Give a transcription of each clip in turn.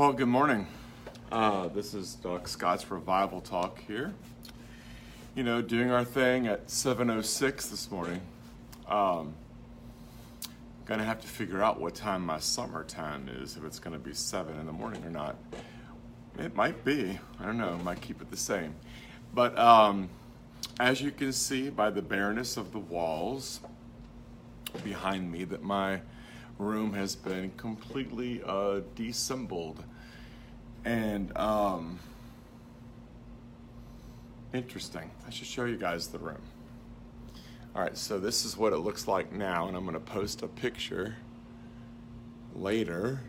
Well, good morning. Uh, this is Doug Scott's Revival Talk here. You know, doing our thing at 7.06 this morning. Um, gonna have to figure out what time my summer time is, if it's gonna be 7 in the morning or not. It might be. I don't know. Might keep it the same. But um, as you can see by the bareness of the walls behind me, that my room has been completely uh, dissembled. And um, interesting. I should show you guys the room. All right, so this is what it looks like now, and I'm going to post a picture later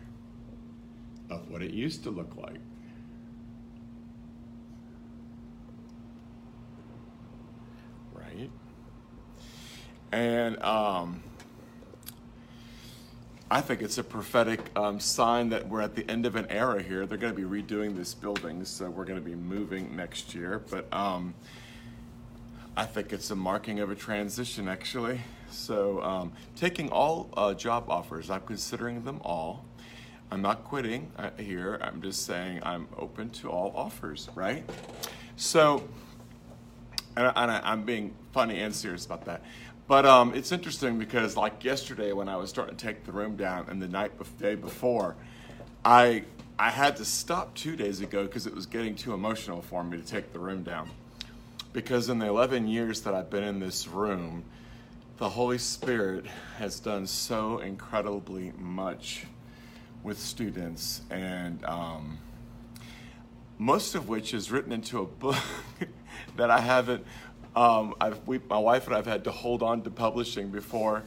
of what it used to look like. Right? And um, I think it's a prophetic um, sign that we're at the end of an era here. They're going to be redoing this building, so we're going to be moving next year. But um, I think it's a marking of a transition, actually. So, um, taking all uh, job offers, I'm considering them all. I'm not quitting uh, here. I'm just saying I'm open to all offers, right? So, and, I, I'm being funny and serious about that. But um, it's interesting because, like yesterday, when I was starting to take the room down, and the night bef- day before, I I had to stop two days ago because it was getting too emotional for me to take the room down. Because in the 11 years that I've been in this room, the Holy Spirit has done so incredibly much with students, and um, most of which is written into a book that I haven't um, we, my wife and I've had to hold on to publishing before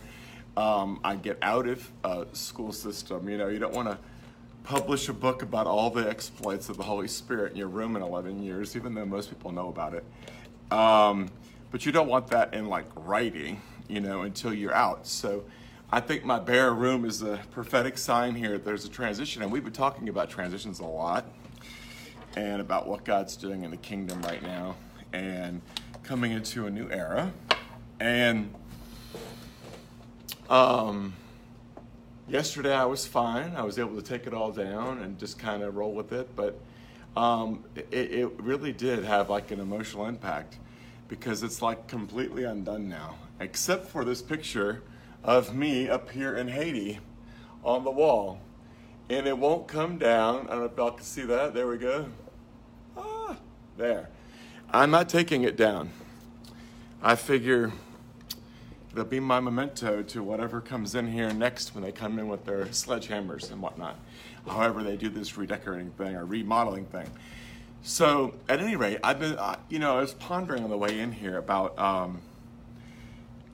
um, I get out of uh, school system. You know, you don't want to publish a book about all the exploits of the Holy Spirit in your room in 11 years, even though most people know about it. Um, but you don't want that in like writing, you know, until you're out. So I think my bare room is a prophetic sign here. There's a transition, and we've been talking about transitions a lot and about what God's doing in the kingdom right now. And coming into a new era. And um, yesterday I was fine. I was able to take it all down and just kind of roll with it. But um, it, it really did have like an emotional impact because it's like completely undone now, except for this picture of me up here in Haiti on the wall. And it won't come down. I don't know if y'all can see that. There we go. Ah, there. I'm not taking it down. I figure it'll be my memento to whatever comes in here next when they come in with their sledgehammers and whatnot. However, they do this redecorating thing or remodeling thing. So, at any rate, I've been, uh, you know, I was pondering on the way in here about um,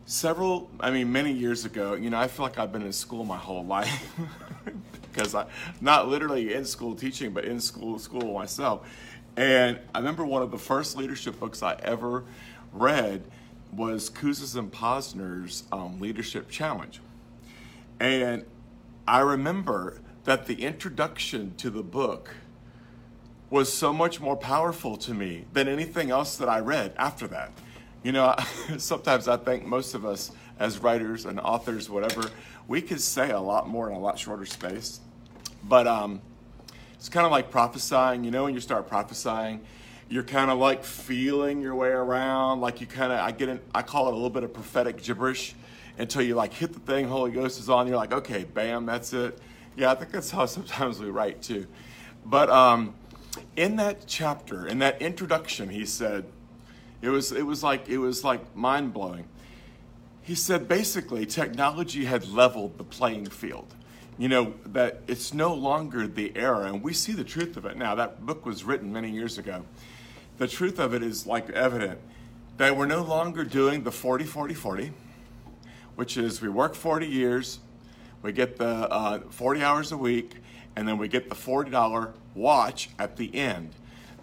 several, I mean, many years ago. You know, I feel like I've been in school my whole life because I, not literally in school teaching, but in school, school myself. And I remember one of the first leadership books I ever read was Kouzes and Posner's um, Leadership Challenge. And I remember that the introduction to the book was so much more powerful to me than anything else that I read after that. You know, sometimes I think most of us as writers and authors, whatever, we could say a lot more in a lot shorter space. But um, it's kind of like prophesying, you know, when you start prophesying, you're kind of like feeling your way around, like you kind of, I get in, I call it a little bit of prophetic gibberish until you like hit the thing, Holy Ghost is on, you're like, okay, bam, that's it. Yeah, I think that's how sometimes we write too. But um, in that chapter, in that introduction, he said, it was, it was like, it was like mind blowing. He said basically technology had leveled the playing field you know, that it's no longer the era, and we see the truth of it now. That book was written many years ago. The truth of it is like evident that we're no longer doing the 40 40 40, which is we work 40 years, we get the uh, 40 hours a week, and then we get the $40 watch at the end.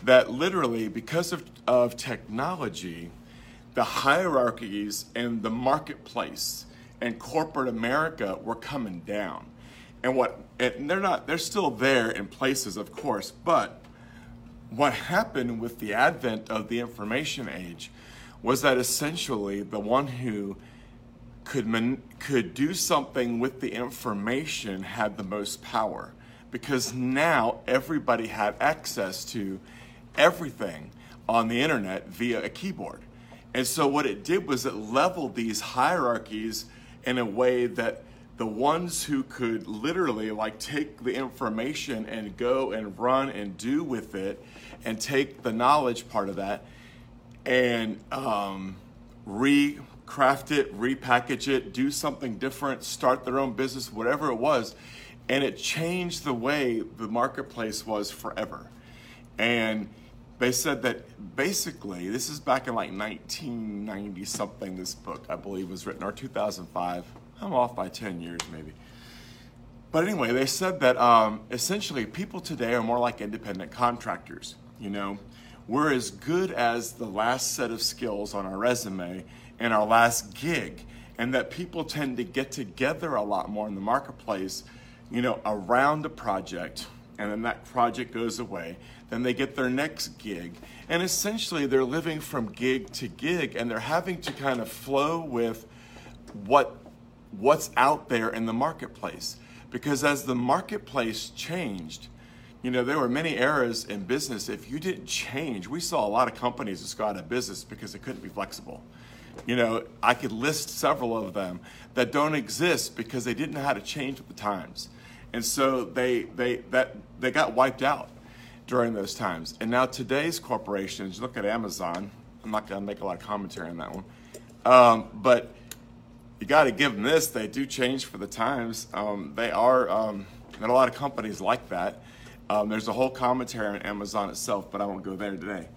That literally, because of, of technology, the hierarchies and the marketplace and corporate America were coming down and what and they're not they're still there in places of course but what happened with the advent of the information age was that essentially the one who could man, could do something with the information had the most power because now everybody had access to everything on the internet via a keyboard. And so what it did was it leveled these hierarchies in a way that the ones who could literally like take the information and go and run and do with it and take the knowledge part of that and um, recraft it, repackage it, do something different, start their own business, whatever it was. And it changed the way the marketplace was forever. And they said that basically, this is back in like 1990 something, this book, I believe, was written, or 2005. I'm off by 10 years maybe. But anyway, they said that um, essentially people today are more like independent contractors. You know, we're as good as the last set of skills on our resume and our last gig, and that people tend to get together a lot more in the marketplace, you know, around a project, and then that project goes away. Then they get their next gig, and essentially they're living from gig to gig, and they're having to kind of flow with what what's out there in the marketplace. Because as the marketplace changed, you know, there were many eras in business. If you didn't change, we saw a lot of companies just go out of business because they couldn't be flexible. You know, I could list several of them that don't exist because they didn't know how to change with the times. And so they, they, that, they got wiped out during those times. And now today's corporations, look at Amazon. I'm not going to make a lot of commentary on that one. Um, but you got to give them this. They do change for the times. Um, they are, um, and a lot of companies like that. Um, there's a whole commentary on Amazon itself, but I won't go there today.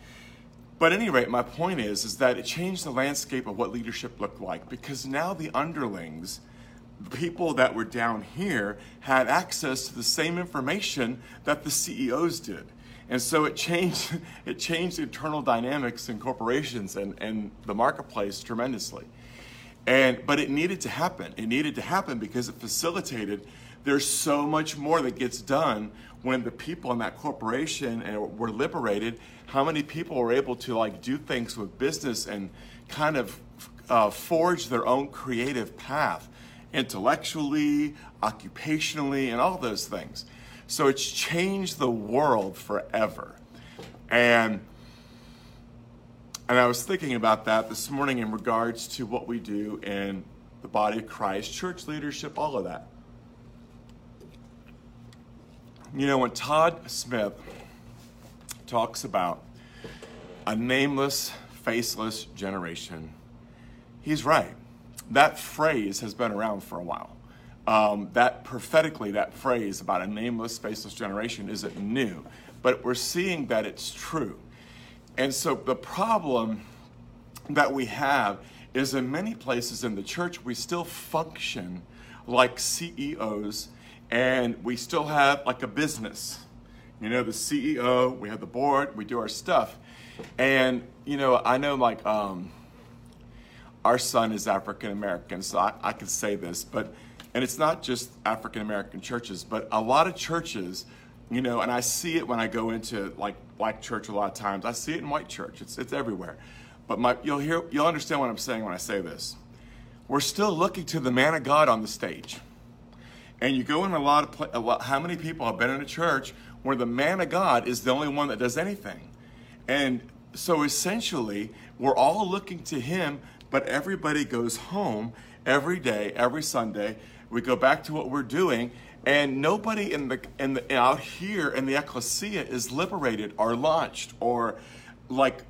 But at any rate, my point is, is that it changed the landscape of what leadership looked like because now the underlings, the people that were down here, had access to the same information that the CEOs did. And so it changed, it changed internal dynamics in corporations and, and the marketplace tremendously. And but it needed to happen. It needed to happen because it facilitated. There's so much more that gets done when the people in that corporation were liberated. How many people were able to like do things with business and kind of uh, forge their own creative path, intellectually, occupationally, and all those things. So it's changed the world forever. And and I was thinking about that this morning in regards to what we do in the body of Christ, church leadership, all of that. You know, when Todd Smith talks about a nameless, faceless generation, he's right. That phrase has been around for a while. Um, that prophetically, that phrase about a nameless, faceless generation isn't new, but we're seeing that it's true. And so the problem that we have is in many places in the church, we still function like CEOs and we still have like a business. You know, the CEO, we have the board, we do our stuff. And, you know, I know like um, our son is African American, so I, I can say this, but, and it's not just African American churches, but a lot of churches you know, and I see it when I go into like black church a lot of times. I see it in white church. It's it's everywhere. But my, you'll hear you'll understand what I'm saying when I say this. We're still looking to the man of God on the stage. And you go in a lot of a lot, how many people have been in a church where the man of God is the only one that does anything. And so essentially, we're all looking to him, but everybody goes home every day, every Sunday. We go back to what we're doing, and nobody in the, in the out here in the ecclesia is liberated or launched or like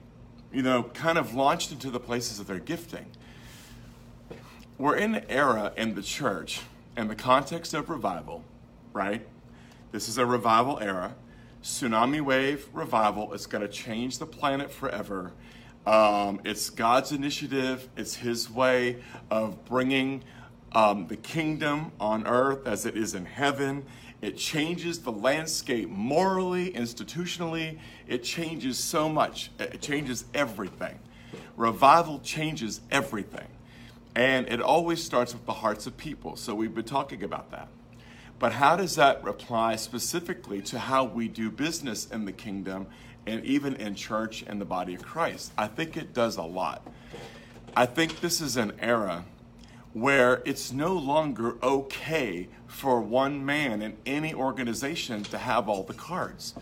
you know kind of launched into the places of their gifting. We're in an era in the church in the context of revival right? This is a revival era. Tsunami wave revival it's going to change the planet forever. Um, it's god's initiative. It's his way of bringing um, the kingdom on earth as it is in heaven. It changes the landscape morally, institutionally. It changes so much. It changes everything. Revival changes everything. And it always starts with the hearts of people. So we've been talking about that. But how does that apply specifically to how we do business in the kingdom and even in church and the body of Christ? I think it does a lot. I think this is an era where it's no longer okay for one man in any organization to have all the cards.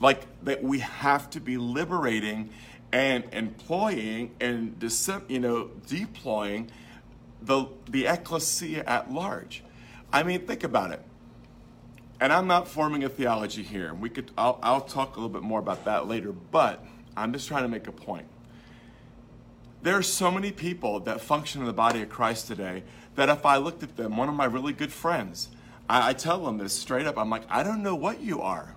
Like that we have to be liberating and employing and you know deploying the the ecclesia at large. I mean, think about it. And I'm not forming a theology here. We could I'll, I'll talk a little bit more about that later, but I'm just trying to make a point. There are so many people that function in the body of Christ today that if I looked at them, one of my really good friends, I, I tell them this straight up. I'm like, I don't know what you are.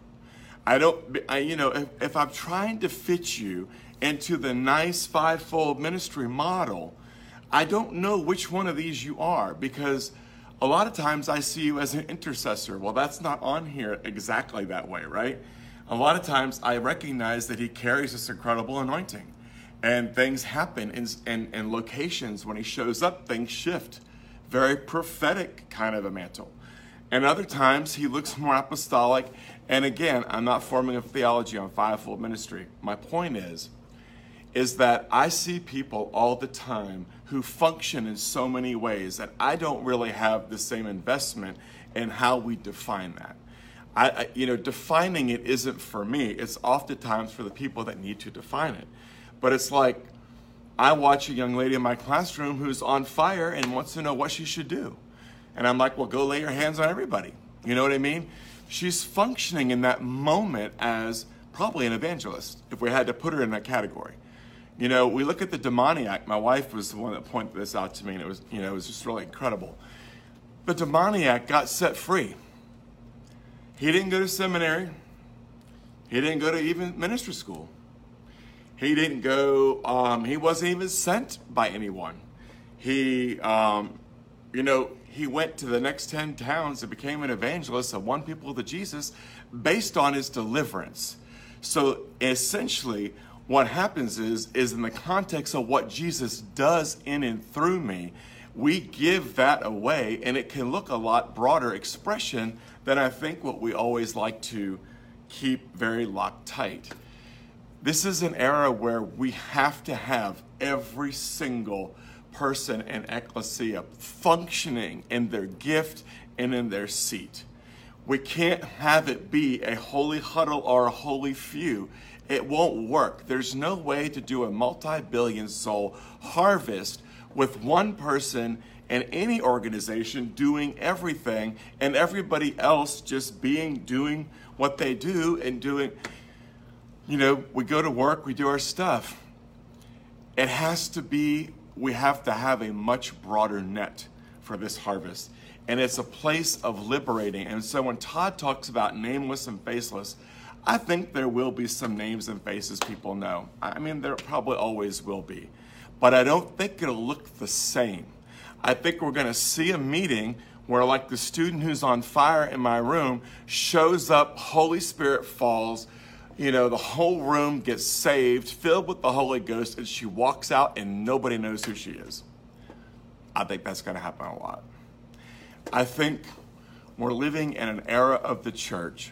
I don't, I, you know, if, if I'm trying to fit you into the nice fivefold ministry model, I don't know which one of these you are because a lot of times I see you as an intercessor. Well, that's not on here exactly that way, right? A lot of times I recognize that he carries this incredible anointing and things happen in, in, in locations when he shows up, things shift. Very prophetic kind of a mantle. And other times he looks more apostolic. And again, I'm not forming a theology on fivefold ministry. My point is, is that I see people all the time who function in so many ways that I don't really have the same investment in how we define that. I, I, you know, defining it isn't for me. It's oftentimes for the people that need to define it. But it's like I watch a young lady in my classroom who's on fire and wants to know what she should do. And I'm like, well, go lay your hands on everybody. You know what I mean? She's functioning in that moment as probably an evangelist, if we had to put her in that category. You know, we look at the demoniac. My wife was the one that pointed this out to me, and it was, you know, it was just really incredible. The demoniac got set free. He didn't go to seminary. He didn't go to even ministry school. He didn't go. Um, he wasn't even sent by anyone. He, um, you know, he went to the next ten towns and became an evangelist and won people to Jesus based on his deliverance. So essentially, what happens is is in the context of what Jesus does in and through me, we give that away and it can look a lot broader expression than I think what we always like to keep very locked tight. This is an era where we have to have every single person in ecclesia functioning in their gift and in their seat. We can't have it be a holy huddle or a holy few it won't work. There's no way to do a multi billion soul harvest with one person and any organization doing everything and everybody else just being doing what they do and doing you know we go to work we do our stuff it has to be we have to have a much broader net for this harvest and it's a place of liberating and so when todd talks about nameless and faceless I think there will be some names and faces people know. I mean, there probably always will be. But I don't think it'll look the same. I think we're going to see a meeting where, like the student who's on fire in my room shows up, Holy Spirit falls, you know, the whole room gets saved, filled with the Holy Ghost, and she walks out and nobody knows who she is. I think that's going to happen a lot. I think we're living in an era of the church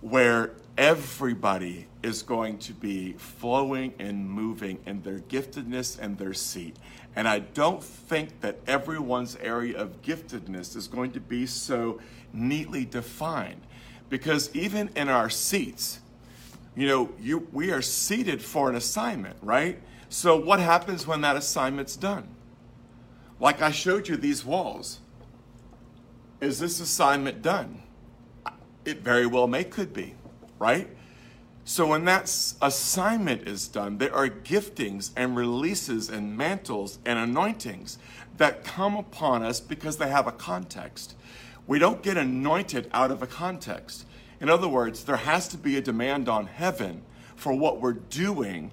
where everybody is going to be flowing and moving in their giftedness and their seat. And I don't think that everyone's area of giftedness is going to be so neatly defined. Because even in our seats, you know, you, we are seated for an assignment, right? So what happens when that assignment's done? Like I showed you these walls. Is this assignment done? It very well may could be, right? So when that assignment is done, there are giftings and releases and mantles and anointings that come upon us because they have a context. We don't get anointed out of a context. In other words, there has to be a demand on heaven for what we're doing.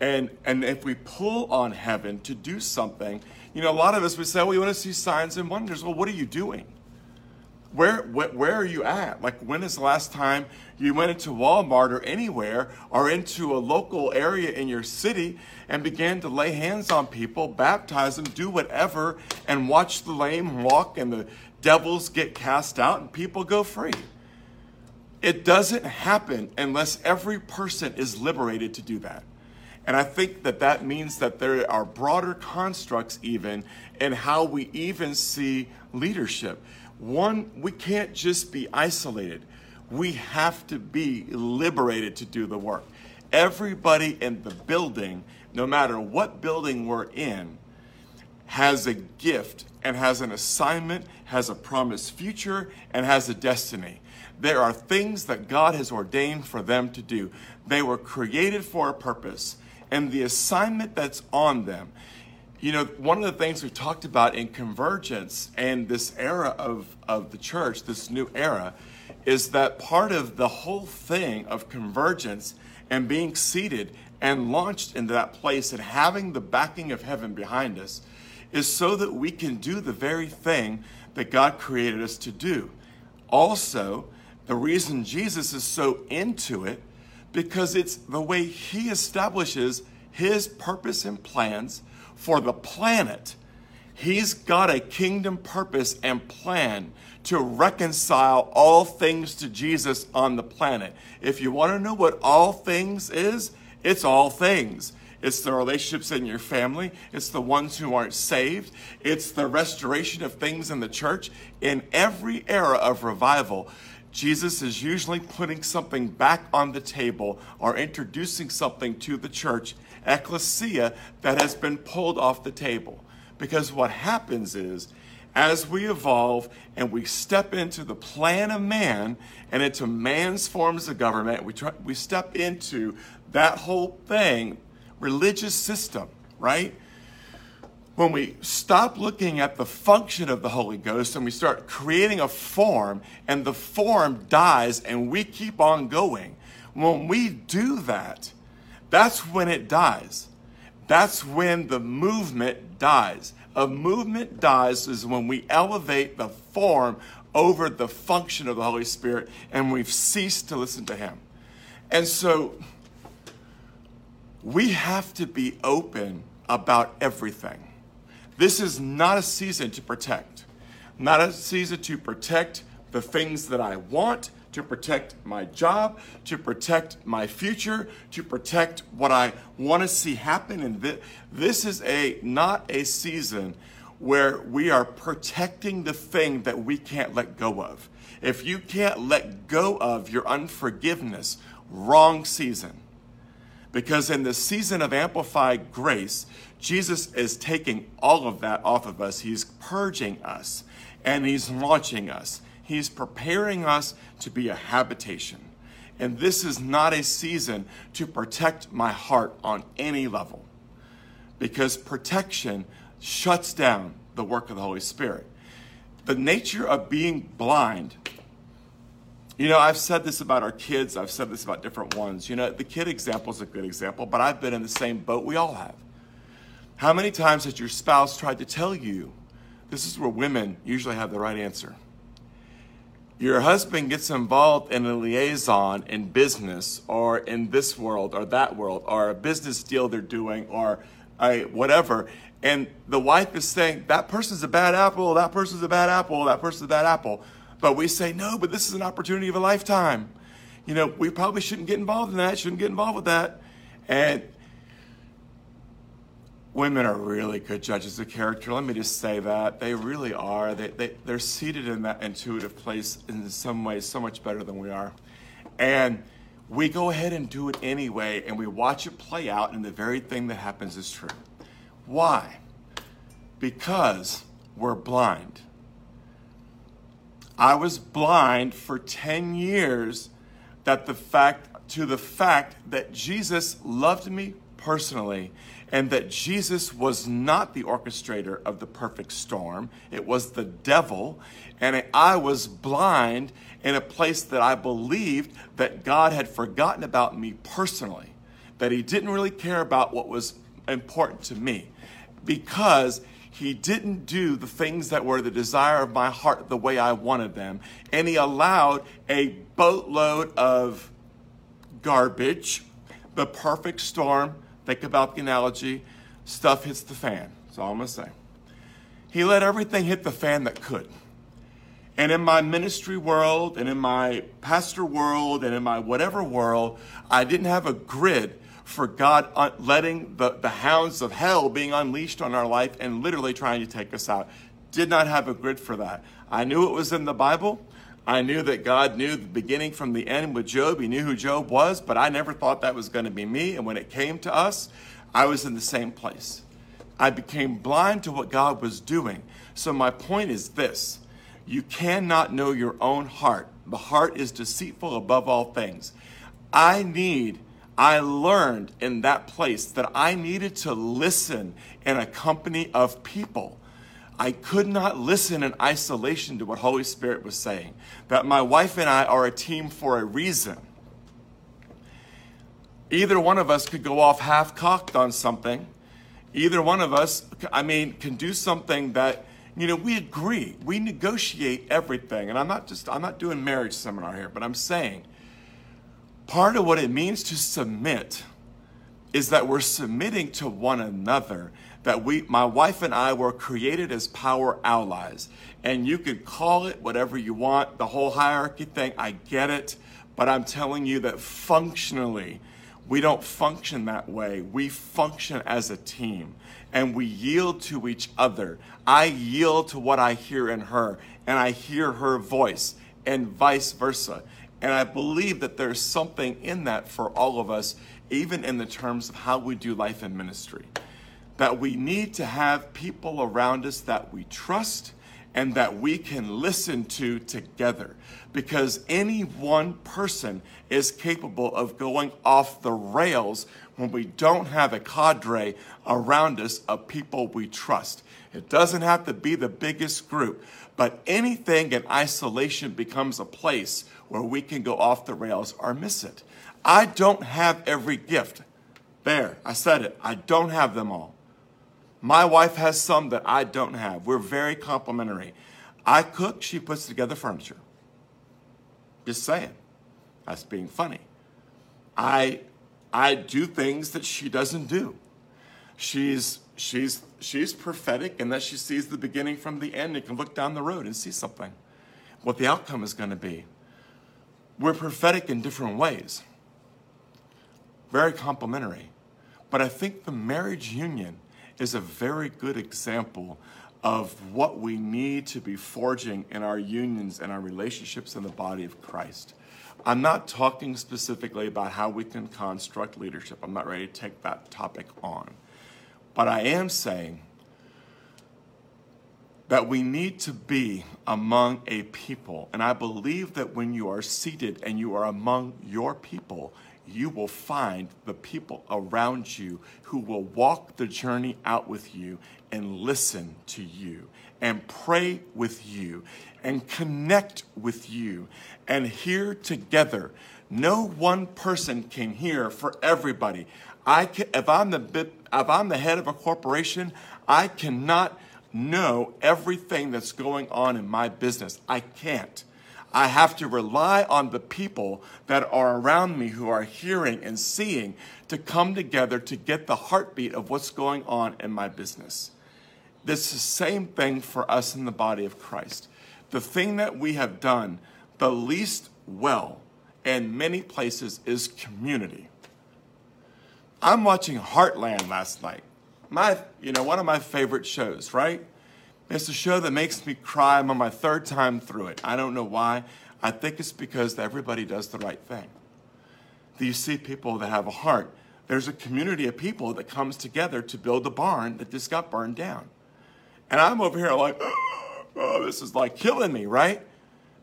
And, and if we pull on heaven to do something, you know, a lot of us would say, well, we want to see signs and wonders. Well, what are you doing? where, where are you at? Like, when is the last time you went into Walmart or anywhere or into a local area in your city and began to lay hands on people, baptize them, do whatever, and watch the lame walk and the devils get cast out and people go free? It doesn't happen unless every person is liberated to do that. And I think that that means that there are broader constructs, even in how we even see leadership. One, we can't just be isolated, we have to be liberated to do the work. Everybody in the building, no matter what building we're in, has a gift and has an assignment, has a promised future, and has a destiny. There are things that God has ordained for them to do. They were created for a purpose, and the assignment that's on them. You know, one of the things we've talked about in convergence and this era of, of the church, this new era, is that part of the whole thing of convergence and being seated and launched into that place and having the backing of heaven behind us is so that we can do the very thing that God created us to do. Also, the reason Jesus is so into it because it's the way he establishes his purpose and plans for the planet. He's got a kingdom purpose and plan to reconcile all things to Jesus on the planet. If you want to know what all things is, it's all things. It's the relationships in your family. It's the ones who aren't saved. It's the restoration of things in the church. In every era of revival, Jesus is usually putting something back on the table or introducing something to the church, ecclesia, that has been pulled off the table. Because what happens is, as we evolve and we step into the plan of man and into man's forms of government, we, try, we step into that whole thing, religious system, right? When we stop looking at the function of the Holy Ghost and we start creating a form and the form dies and we keep on going, when we do that, that's when it dies. That's when the movement dies. A movement dies is when we elevate the form over the function of the Holy Spirit and we've ceased to listen to Him. And so we have to be open about everything. This is not a season to protect, not a season to protect the things that I want, to protect my job, to protect my future, to protect what I want to see happen. And th- this is a not a season where we are protecting the thing that we can't let go of. If you can't let go of your unforgiveness, wrong season. Because in the season of amplified grace, Jesus is taking all of that off of us. He's purging us and He's launching us. He's preparing us to be a habitation. And this is not a season to protect my heart on any level because protection shuts down the work of the Holy Spirit. The nature of being blind, you know, I've said this about our kids, I've said this about different ones. You know, the kid example is a good example, but I've been in the same boat we all have. How many times has your spouse tried to tell you? This is where women usually have the right answer. Your husband gets involved in a liaison in business or in this world or that world or a business deal they're doing or a whatever. And the wife is saying, that person's a bad apple, that person's a bad apple, that person's a bad apple. But we say, no, but this is an opportunity of a lifetime. You know, we probably shouldn't get involved in that, shouldn't get involved with that. And women are really good judges of character. Let me just say that. They really are. They, they, they're seated in that intuitive place in some ways so much better than we are. And we go ahead and do it anyway, and we watch it play out, and the very thing that happens is true. Why? Because we're blind. I was blind for 10 years that the fact to the fact that Jesus loved me personally and that Jesus was not the orchestrator of the perfect storm. It was the devil. And I was blind in a place that I believed that God had forgotten about me personally, that He didn't really care about what was important to me because He didn't do the things that were the desire of my heart the way I wanted them. And He allowed a boatload of garbage, the perfect storm, Think about the analogy stuff hits the fan. That's all I'm going to say. He let everything hit the fan that could. And in my ministry world, and in my pastor world, and in my whatever world, I didn't have a grid for God uh, letting the, the hounds of hell being unleashed on our life and literally trying to take us out. Did not have a grid for that. I knew it was in the Bible. I knew that God knew the beginning from the end with Job. He knew who Job was, but I never thought that was going to be me. And when it came to us, I was in the same place. I became blind to what God was doing. So, my point is this you cannot know your own heart. The heart is deceitful above all things. I need, I learned in that place that I needed to listen in a company of people I could not listen in isolation to what Holy Spirit was saying. That my wife and I are a team for a reason. Either one of us could go off half cocked on something. Either one of us, I mean, can do something that, you know, we agree. We negotiate everything. And I'm not just, I'm not doing marriage seminar here, but I'm saying part of what it means to submit is that we're submitting to one another that we, my wife and I were created as power allies. And you can call it whatever you want, the whole hierarchy thing, I get it. But I'm telling you that functionally, we don't function that way. We function as a team and we yield to each other. I yield to what I hear in her and I hear her voice and vice versa. And I believe that there's something in that for all of us, even in the terms of how we do life and ministry that we need to have people around us that we trust and that we can listen to together because any one person is capable of going off the rails when we don't have a cadre around us of people we trust. It doesn't have to be the biggest group, but anything in isolation becomes a place where we can go off the rails or miss it. I don't have every gift. There, I said it. I don't have them all. My wife has some that I don't have. We're very complimentary. I cook, she puts together furniture. Just saying. That's being funny. I I do things that she doesn't do. She's she's she's prophetic in that she sees the beginning from the end and can look down the road and see something. What the outcome is going to be. We're prophetic in different ways. Very complementary. But I think the marriage union is a very good example of what we need to be forging in our unions and our relationships in the body of Christ. I'm not talking specifically about how we can construct leadership. I'm not ready to take that topic on. But I am saying that we need to be among a people. And I believe that when you are seated and you are among your people, you will find the people around you who will walk the journey out with you and listen to you and pray with you and connect with you and hear together. No one person can hear for everybody. I can, if I'm the if I'm the head of a corporation, I cannot know everything that's going on in my business. I can't. I have to rely on the people that are around me who are hearing and seeing to come together to get the heartbeat of what's going on in my business. This is the same thing for us in the body of Christ. The thing that we have done the least well in many places is community. I'm watching Heartland last night. My, you know, one of my favorite shows, right? It's a show that makes me cry. I'm on my third time through it. I don't know why. I think it's because everybody does the right thing. You see people that have a heart? There's a community of people that comes together to build a barn that just got burned down. And I'm over here like, oh, this is like killing me, right?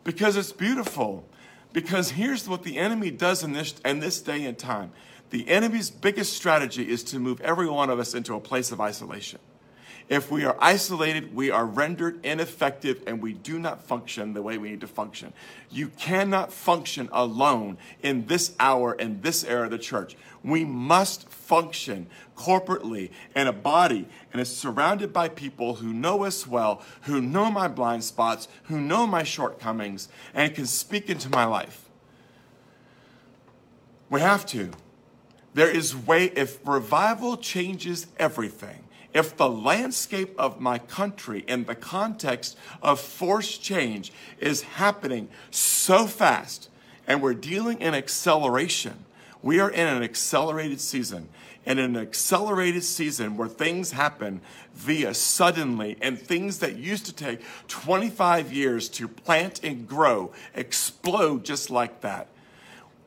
Because it's beautiful. Because here's what the enemy does in this, in this day and time. The enemy's biggest strategy is to move every one of us into a place of isolation. If we are isolated, we are rendered ineffective and we do not function the way we need to function. You cannot function alone in this hour and this era of the church. We must function corporately in a body and is surrounded by people who know us well, who know my blind spots, who know my shortcomings, and can speak into my life. We have to. There is way, if revival changes everything, if the landscape of my country in the context of forced change is happening so fast and we're dealing in acceleration, We are in an accelerated season. In an accelerated season where things happen via suddenly and things that used to take 25 years to plant and grow explode just like that.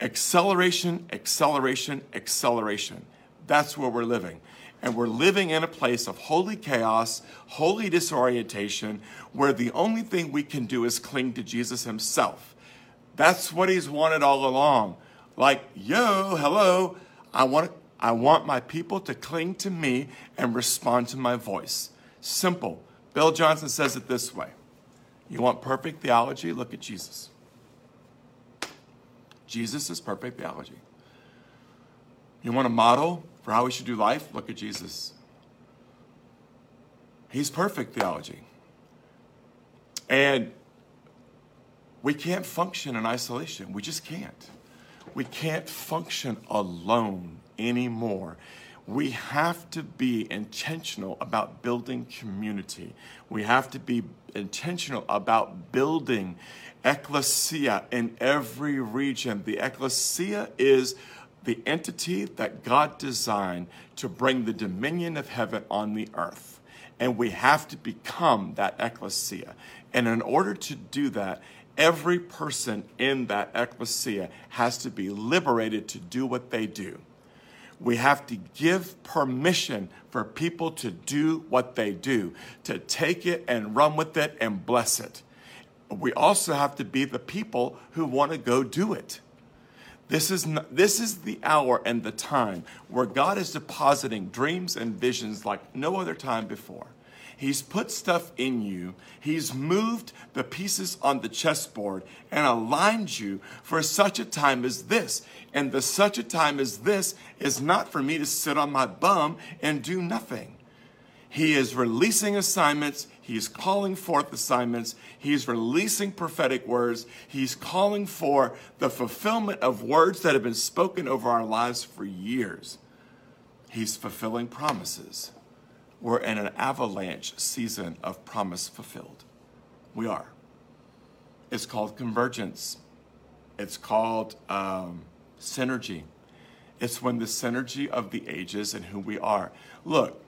Acceleration, acceleration, acceleration. That's where we're living. And we're living in a place of holy chaos, holy disorientation, where the only thing we can do is cling to Jesus himself. That's what he's wanted all along. Like, yo, hello, I want, I want my people to cling to me and respond to my voice. Simple. Bill Johnson says it this way You want perfect theology? Look at Jesus. Jesus is perfect theology. You want a model for how we should do life? Look at Jesus. He's perfect theology. And we can't function in isolation. We just can't. We can't function alone anymore. We have to be intentional about building community. We have to be intentional about building ecclesia in every region. The ecclesia is the entity that God designed to bring the dominion of heaven on the earth. And we have to become that ecclesia. And in order to do that, every person in that ecclesia has to be liberated to do what they do. We have to give permission for people to do what they do, to take it and run with it and bless it we also have to be the people who want to go do it. This is, not, this is the hour and the time where God is depositing dreams and visions like no other time before. He's put stuff in you. He's moved the pieces on the chessboard and aligned you for such a time as this. And the such a time as this is not for me to sit on my bum and do nothing. He is releasing assignments. He's calling forth assignments. He's releasing prophetic words. He's calling for the fulfillment of words that have been spoken over our lives for years. He's fulfilling promises. We're in an avalanche season of promise fulfilled. We are. It's called convergence, it's called um, synergy. It's when the synergy of the ages and who we are. Look,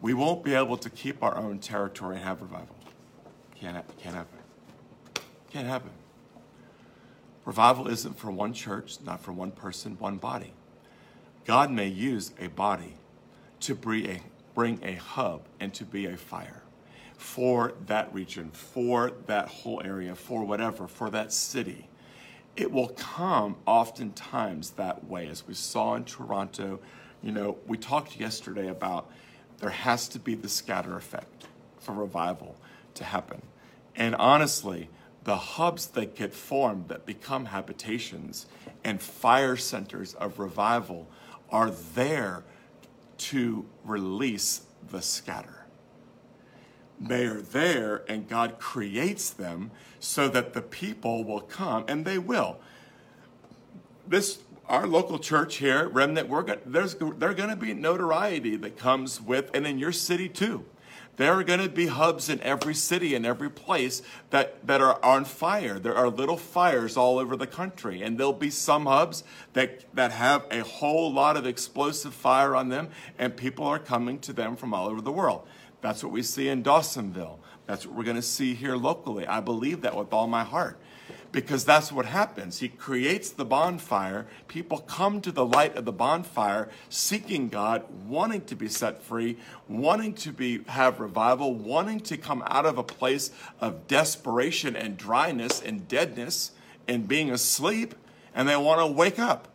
we won't be able to keep our own territory and have revival. Can't, can't happen. Can't happen. Revival isn't for one church, not for one person, one body. God may use a body to bring a, bring a hub and to be a fire for that region, for that whole area, for whatever, for that city. It will come oftentimes that way, as we saw in Toronto. You know, we talked yesterday about there has to be the scatter effect for revival to happen. And honestly, the hubs that get formed that become habitations and fire centers of revival are there to release the scatter. They are there, and God creates them so that the people will come, and they will. This our local church here, Remnant, we're there's there going to be notoriety that comes with, and in your city too. There are going to be hubs in every city and every place that, that are on fire. There are little fires all over the country. And there'll be some hubs that, that have a whole lot of explosive fire on them, and people are coming to them from all over the world. That's what we see in Dawsonville. That's what we're going to see here locally. I believe that with all my heart because that's what happens. He creates the bonfire. People come to the light of the bonfire seeking God, wanting to be set free, wanting to be have revival, wanting to come out of a place of desperation and dryness and deadness and being asleep, and they want to wake up.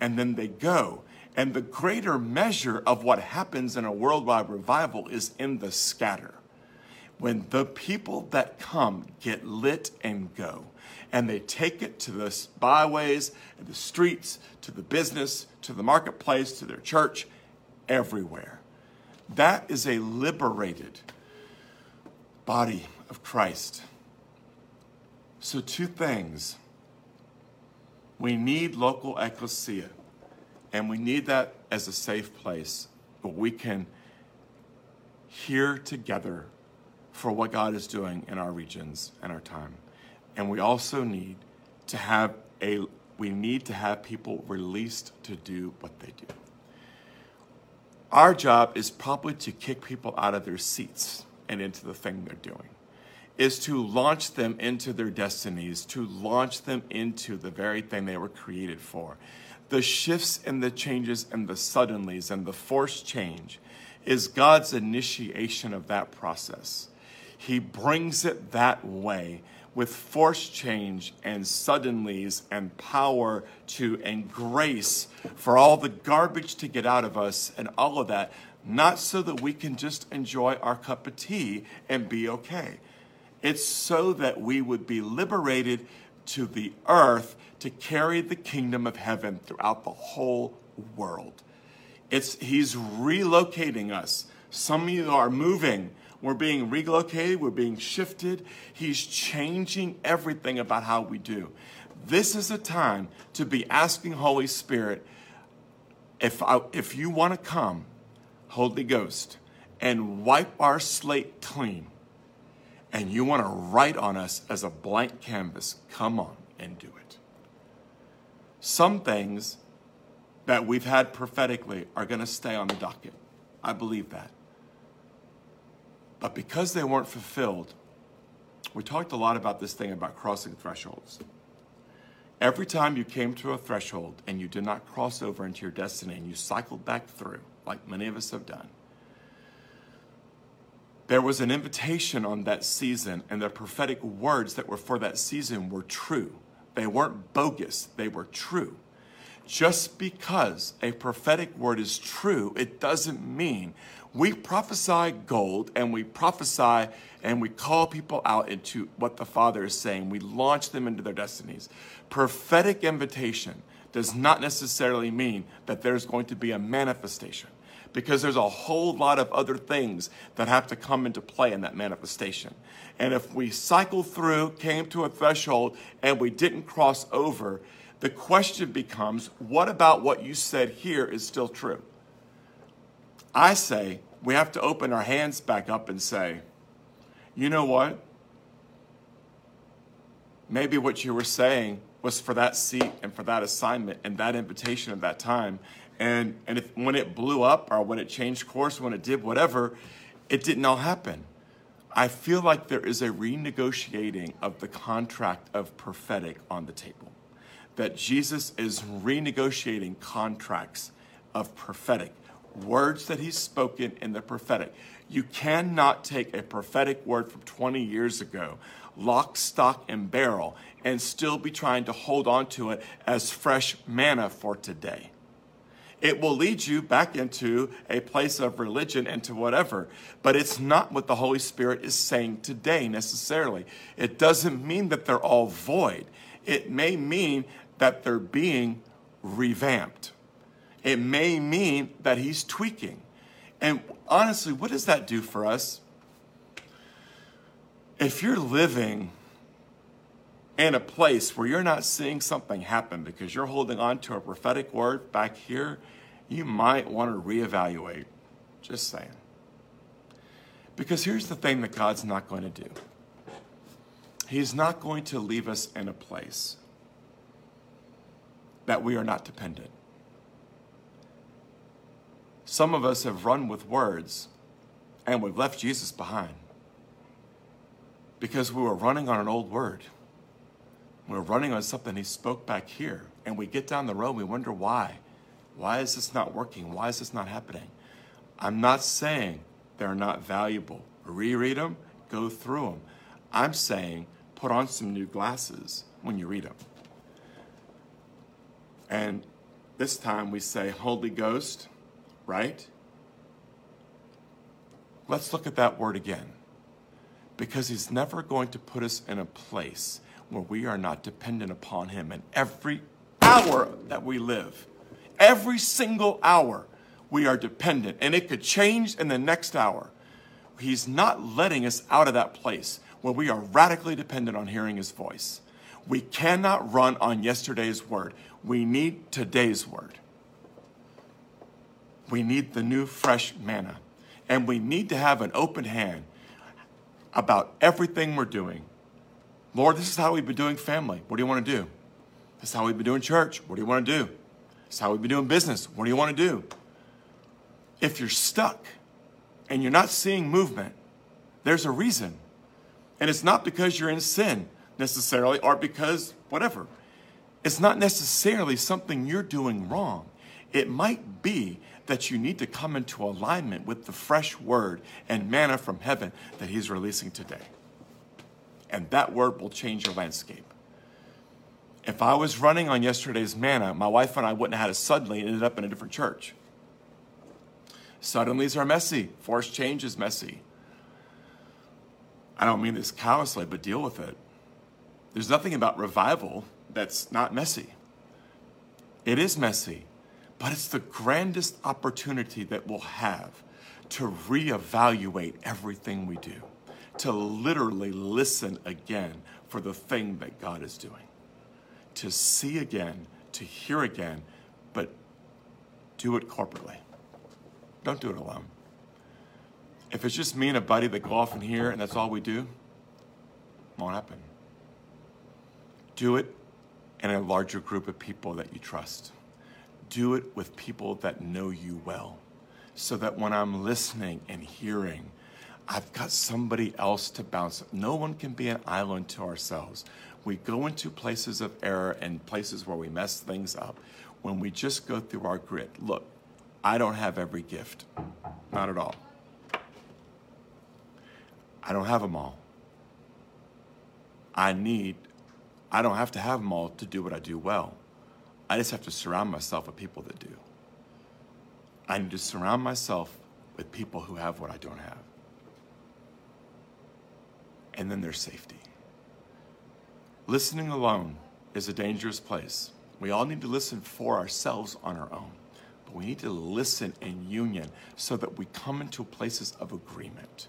And then they go. And the greater measure of what happens in a worldwide revival is in the scatter when the people that come get lit and go, and they take it to the byways and the streets, to the business, to the marketplace, to their church, everywhere. That is a liberated body of Christ. So, two things. We need local ecclesia, and we need that as a safe place where we can hear together for what God is doing in our regions and our time. And we also need to have a we need to have people released to do what they do. Our job is probably to kick people out of their seats and into the thing they're doing, is to launch them into their destinies, to launch them into the very thing they were created for. The shifts and the changes and the suddenlies and the forced change is God's initiation of that process. He brings it that way with force change and suddenlies and power to and grace for all the garbage to get out of us and all of that, not so that we can just enjoy our cup of tea and be okay. It's so that we would be liberated to the earth to carry the kingdom of heaven throughout the whole world. It's he's relocating us. Some of you are moving we're being relocated, we're being shifted. He's changing everything about how we do. This is a time to be asking Holy Spirit if, I, if you want to come, Holy Ghost, and wipe our slate clean, and you want to write on us as a blank canvas, come on and do it. Some things that we've had prophetically are going to stay on the docket. I believe that. But because they weren't fulfilled, we talked a lot about this thing about crossing thresholds. Every time you came to a threshold and you did not cross over into your destiny and you cycled back through, like many of us have done, there was an invitation on that season, and the prophetic words that were for that season were true. They weren't bogus, they were true. Just because a prophetic word is true, it doesn't mean we prophesy gold and we prophesy and we call people out into what the Father is saying. We launch them into their destinies. Prophetic invitation does not necessarily mean that there's going to be a manifestation because there's a whole lot of other things that have to come into play in that manifestation. And if we cycle through, came to a threshold, and we didn't cross over, the question becomes what about what you said here is still true? I say we have to open our hands back up and say, you know what? Maybe what you were saying was for that seat and for that assignment and that invitation at that time. And, and if, when it blew up or when it changed course, when it did whatever, it didn't all happen. I feel like there is a renegotiating of the contract of prophetic on the table. That Jesus is renegotiating contracts of prophetic words that he's spoken in the prophetic. You cannot take a prophetic word from 20 years ago, lock, stock, and barrel, and still be trying to hold on to it as fresh manna for today. It will lead you back into a place of religion and to whatever, but it's not what the Holy Spirit is saying today necessarily. It doesn't mean that they're all void, it may mean that they're being revamped it may mean that he's tweaking. And honestly, what does that do for us? If you're living in a place where you're not seeing something happen because you're holding on to a prophetic word back here, you might want to reevaluate. Just saying. Because here's the thing that God's not going to do He's not going to leave us in a place that we are not dependent. Some of us have run with words and we've left Jesus behind because we were running on an old word. We were running on something he spoke back here. And we get down the road, we wonder why. Why is this not working? Why is this not happening? I'm not saying they're not valuable. Reread them, go through them. I'm saying put on some new glasses when you read them. And this time we say, Holy Ghost, right? Let's look at that word again. Because he's never going to put us in a place where we are not dependent upon him. And every hour that we live, every single hour, we are dependent. And it could change in the next hour. He's not letting us out of that place where we are radically dependent on hearing his voice. We cannot run on yesterday's word. We need today's word. We need the new, fresh manna. And we need to have an open hand. about everything we're doing. Lord, this is how we've been doing family. What do you want to do? This is how we've been doing church. What do you want to do? This is how we've been doing business. What do you want to do? If you're stuck and you're not seeing movement, there's a reason. And it's not because you're in sin necessarily or because whatever. It's not necessarily something you're doing wrong. It might be that you need to come into alignment with the fresh word and manna from heaven that He's releasing today. And that word will change your landscape. If I was running on yesterday's manna, my wife and I wouldn't have had a suddenly ended up in a different church. Suddenlies are messy. Forced change is messy. I don't mean this callously, but deal with it. There's nothing about revival that's not messy. It is messy, but it's the grandest opportunity that we'll have to reevaluate everything we do, to literally listen again for the thing that God is doing, to see again, to hear again, but do it corporately. Don't do it alone. If it's just me and a buddy that go off in here and that's all we do, won't happen. Do it in a larger group of people that you trust. Do it with people that know you well. So that when I'm listening and hearing, I've got somebody else to bounce. No one can be an island to ourselves. We go into places of error and places where we mess things up when we just go through our grit. Look, I don't have every gift, not at all. I don't have them all. I need I don't have to have them all to do what I do well. I just have to surround myself with people that do. I need to surround myself with people who have what I don't have. And then there's safety. Listening alone is a dangerous place. We all need to listen for ourselves on our own, but we need to listen in union so that we come into places of agreement.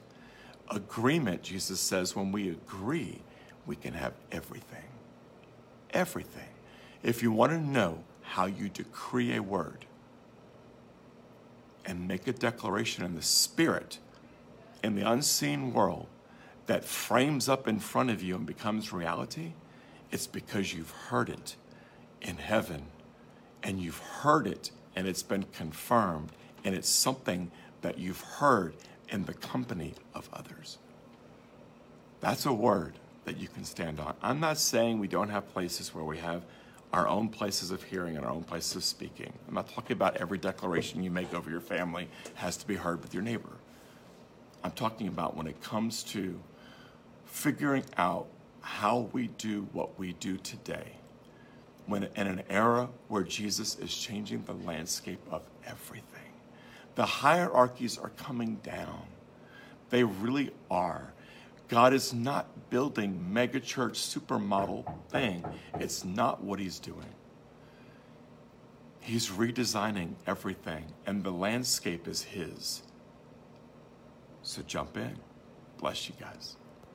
Agreement, Jesus says, when we agree, we can have everything everything. If you want to know how you decree a word and make a declaration in the spirit, in the unseen world, that frames up in front of you and becomes reality, it's because you've heard it in heaven and you've heard it and it's been confirmed and it's something that you've heard in the company of others. That's a word that you can stand on. I'm not saying we don't have places where we have our own places of hearing and our own places of speaking. I'm not talking about every declaration you make over your family has to be heard with your neighbor. I'm talking about when it comes to figuring out how we do what we do today when in an era where Jesus is changing the landscape of everything. The hierarchies are coming down. They really are. God is not building megachurch supermodel thing. It's not what he's doing. He's redesigning everything, and the landscape is his. So jump in. Bless you guys.